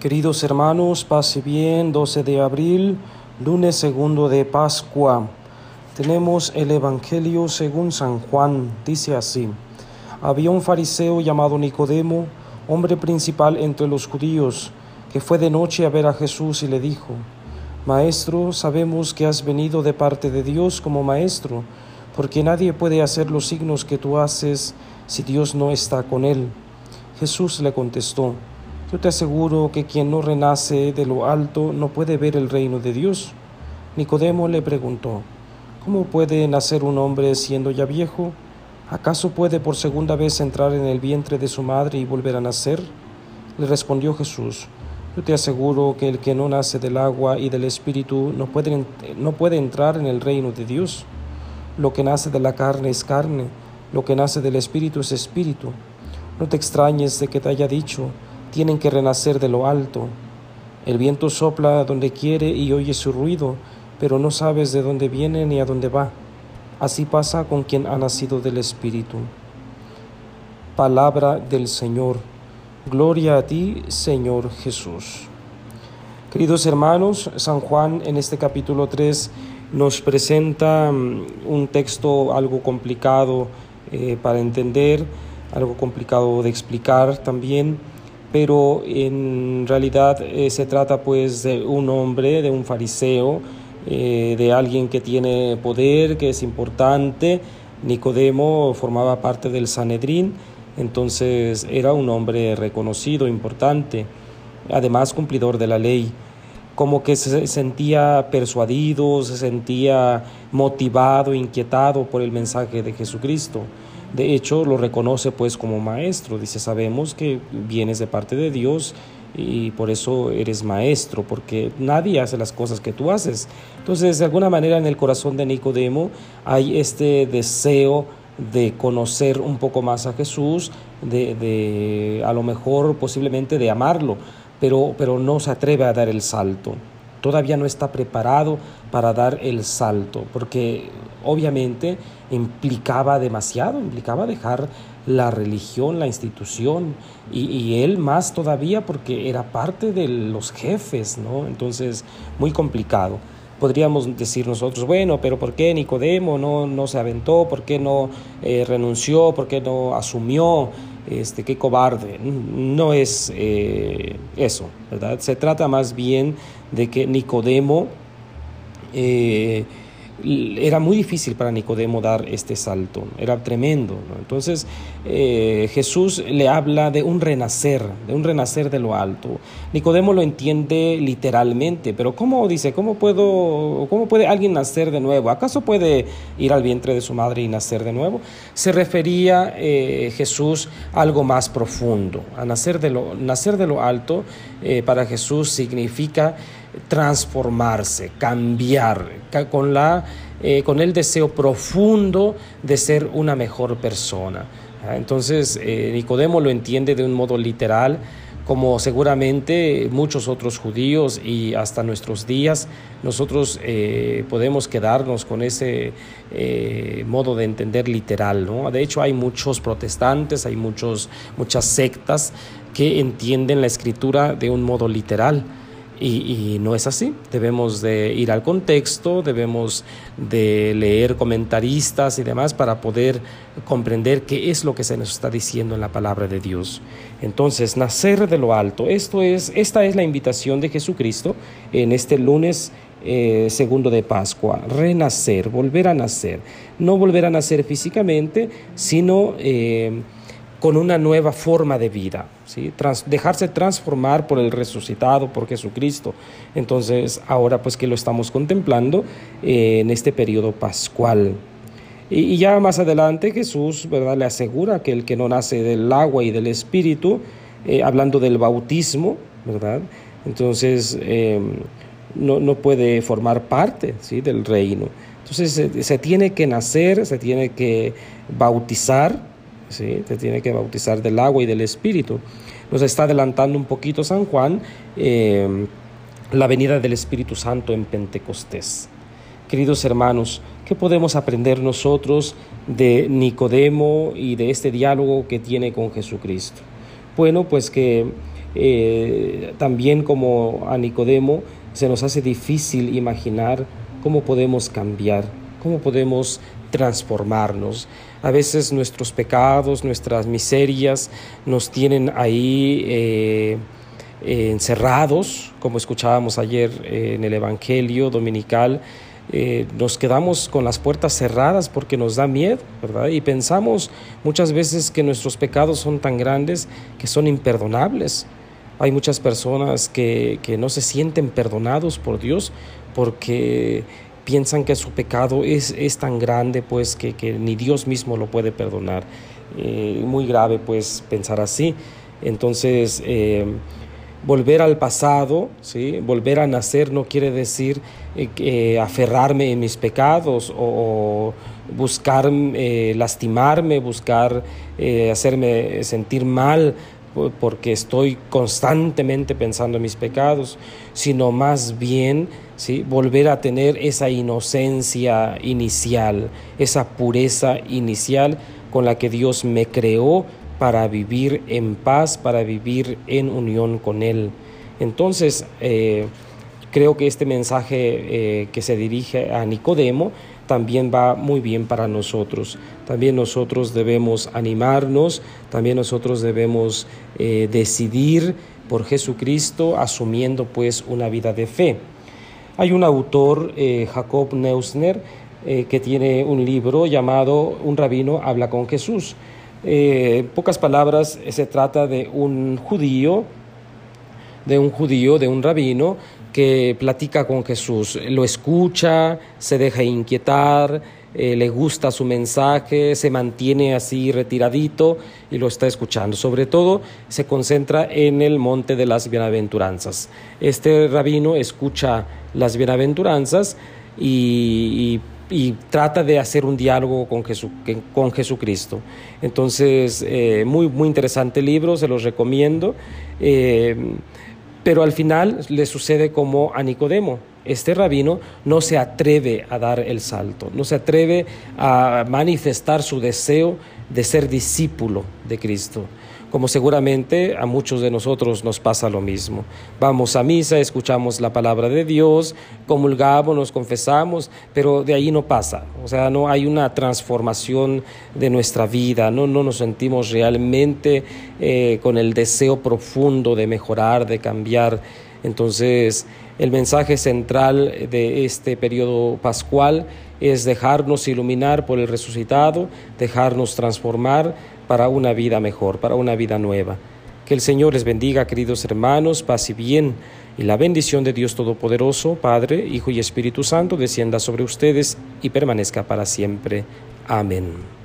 Queridos hermanos, pase bien, 12 de abril, lunes segundo de Pascua. Tenemos el Evangelio según San Juan, dice así. Había un fariseo llamado Nicodemo, hombre principal entre los judíos, que fue de noche a ver a Jesús y le dijo, Maestro, sabemos que has venido de parte de Dios como maestro, porque nadie puede hacer los signos que tú haces si Dios no está con él. Jesús le contestó, yo te aseguro que quien no renace de lo alto no puede ver el reino de Dios. Nicodemo le preguntó, ¿cómo puede nacer un hombre siendo ya viejo? ¿Acaso puede por segunda vez entrar en el vientre de su madre y volver a nacer? Le respondió Jesús, yo te aseguro que el que no nace del agua y del espíritu no puede, no puede entrar en el reino de Dios. Lo que nace de la carne es carne, lo que nace del espíritu es espíritu. No te extrañes de que te haya dicho, tienen que renacer de lo alto. El viento sopla donde quiere y oye su ruido, pero no sabes de dónde viene ni a dónde va. Así pasa con quien ha nacido del Espíritu. Palabra del Señor. Gloria a ti, Señor Jesús. Queridos hermanos, San Juan en este capítulo 3 nos presenta mm, un texto algo complicado eh, para entender, algo complicado de explicar también pero en realidad eh, se trata pues de un hombre, de un fariseo, eh, de alguien que tiene poder, que es importante. Nicodemo formaba parte del Sanedrín, entonces era un hombre reconocido, importante, además cumplidor de la ley como que se sentía persuadido, se sentía motivado, inquietado por el mensaje de Jesucristo. De hecho, lo reconoce pues como maestro. Dice, sabemos que vienes de parte de Dios y por eso eres maestro, porque nadie hace las cosas que tú haces. Entonces, de alguna manera en el corazón de Nicodemo hay este deseo de conocer un poco más a Jesús, de, de a lo mejor posiblemente de amarlo, pero, pero no se atreve a dar el salto todavía no está preparado para dar el salto, porque obviamente implicaba demasiado, implicaba dejar la religión, la institución, y, él más todavía porque era parte de los jefes, ¿no? Entonces, muy complicado. Podríamos decir nosotros, bueno, pero ¿por qué Nicodemo no, no se aventó? ¿Por qué no eh, renunció? ¿Por qué no asumió? Este, qué cobarde. No es eh, eso, ¿verdad? Se trata más bien de que Nicodemo eh, era muy difícil para Nicodemo dar este salto, era tremendo. Entonces eh, Jesús le habla de un renacer, de un renacer de lo alto. Nicodemo lo entiende literalmente, pero ¿cómo dice? ¿Cómo, puedo, cómo puede alguien nacer de nuevo? ¿Acaso puede ir al vientre de su madre y nacer de nuevo? Se refería eh, Jesús a algo más profundo, a nacer de lo, nacer de lo alto eh, para Jesús significa transformarse, cambiar, con, la, eh, con el deseo profundo de ser una mejor persona. Ah, entonces, eh, Nicodemo lo entiende de un modo literal, como seguramente muchos otros judíos y hasta nuestros días, nosotros eh, podemos quedarnos con ese modo de entender literal. De hecho, hay muchos protestantes, hay muchos, muchas sectas que entienden la escritura de un modo literal. Y, no es así. Debemos de ir al contexto, debemos de leer comentaristas y demás para poder comprender qué es lo que se nos está diciendo en la palabra de Dios. Entonces, nacer de lo alto. Esto es, esta es la invitación de Jesucristo en este lunes eh, segundo de Pascua. Renacer, volver a nacer. No volver a nacer físicamente, sino... Eh, con una nueva forma de vida, ¿sí? dejarse transformar por el resucitado, por Jesucristo. Entonces, ahora pues que lo estamos contemplando eh, en este periodo pascual. Y, ya más adelante Jesús ¿verdad? le asegura que el que no nace del agua y del Espíritu, eh, hablando del bautismo, ¿verdad? entonces em, no, no, puede formar parte ¿sí? del reino. Entonces se, se tiene que nacer, se tiene que bautizar, ¿sí? te tiene que bautizar del agua y del Espíritu. Nos está adelantando un poquito San Juan eh, la venida del Espíritu Santo en Pentecostés. Queridos hermanos, ¿qué podemos aprender nosotros de Nicodemo y de este diálogo que tiene con Jesucristo? Bueno, pues que eh, también como a Nicodemo se nos hace difícil imaginar cómo podemos cambiar, cómo podemos transformarnos. A veces nuestros pecados, nuestras miserias nos tienen ahí eh, eh, encerrados, como escuchábamos ayer en el Evangelio Dominical. Eh, nos quedamos con las puertas cerradas porque nos da miedo, ¿verdad? Y pensamos muchas veces que nuestros pecados son tan grandes que son imperdonables. Hay muchas personas que, que no se sienten perdonados por Dios porque piensan que su pecado es, es tan grande pues que, que, ni Dios mismo lo puede perdonar. Eh, muy grave pues pensar así. Entonces, eh, volver al pasado, ¿sí? volver a nacer no quiere decir eh, aferrarme en mis pecados o, buscar eh, lastimarme, buscar eh, hacerme sentir mal porque estoy constantemente pensando en mis pecados, sino más bien ¿sí? volver a tener esa inocencia inicial, esa pureza inicial con la que Dios me creó para vivir en paz, para vivir en unión con Él. Entonces, eh, creo que este mensaje eh, que se dirige a Nicodemo también va muy bien para nosotros. También nosotros debemos animarnos, también nosotros debemos eh, decidir por Jesucristo asumiendo pues una vida de fe. Hay un autor, Jacob Neusner, que tiene un libro llamado Un rabino habla con Jesús. Eh, pocas palabras, se trata de un judío, de un judío, de un rabino, que platica con Jesús, lo escucha, se deja inquietar, eh, le gusta su mensaje, se mantiene así retiradito y lo está escuchando. Sobre todo se concentra en el monte de las bienaventuranzas. Este rabino escucha las bienaventuranzas y, trata de hacer un diálogo con, con Jesucristo. Entonces, eh, muy, muy interesante libro, se los recomiendo. Eh, pero al final le sucede como a Nicodemo. Este rabino no se atreve a dar el salto, no se atreve a manifestar su deseo de ser discípulo de Cristo como seguramente a muchos de nosotros nos pasa lo mismo. Vamos a misa, escuchamos la palabra de Dios, comulgamos, nos confesamos, pero de ahí no pasa. O sea, no hay una transformación de nuestra vida, no, no nos sentimos realmente eh, con el deseo profundo de mejorar, de cambiar. Entonces, el mensaje central de este periodo pascual es dejarnos iluminar por el resucitado, dejarnos transformar para una vida mejor, para una vida nueva. Que el Señor les bendiga, queridos hermanos, paz y bien, y la bendición de Dios Todopoderoso, Padre, Hijo y Espíritu Santo, descienda sobre ustedes y permanezca para siempre. Amén.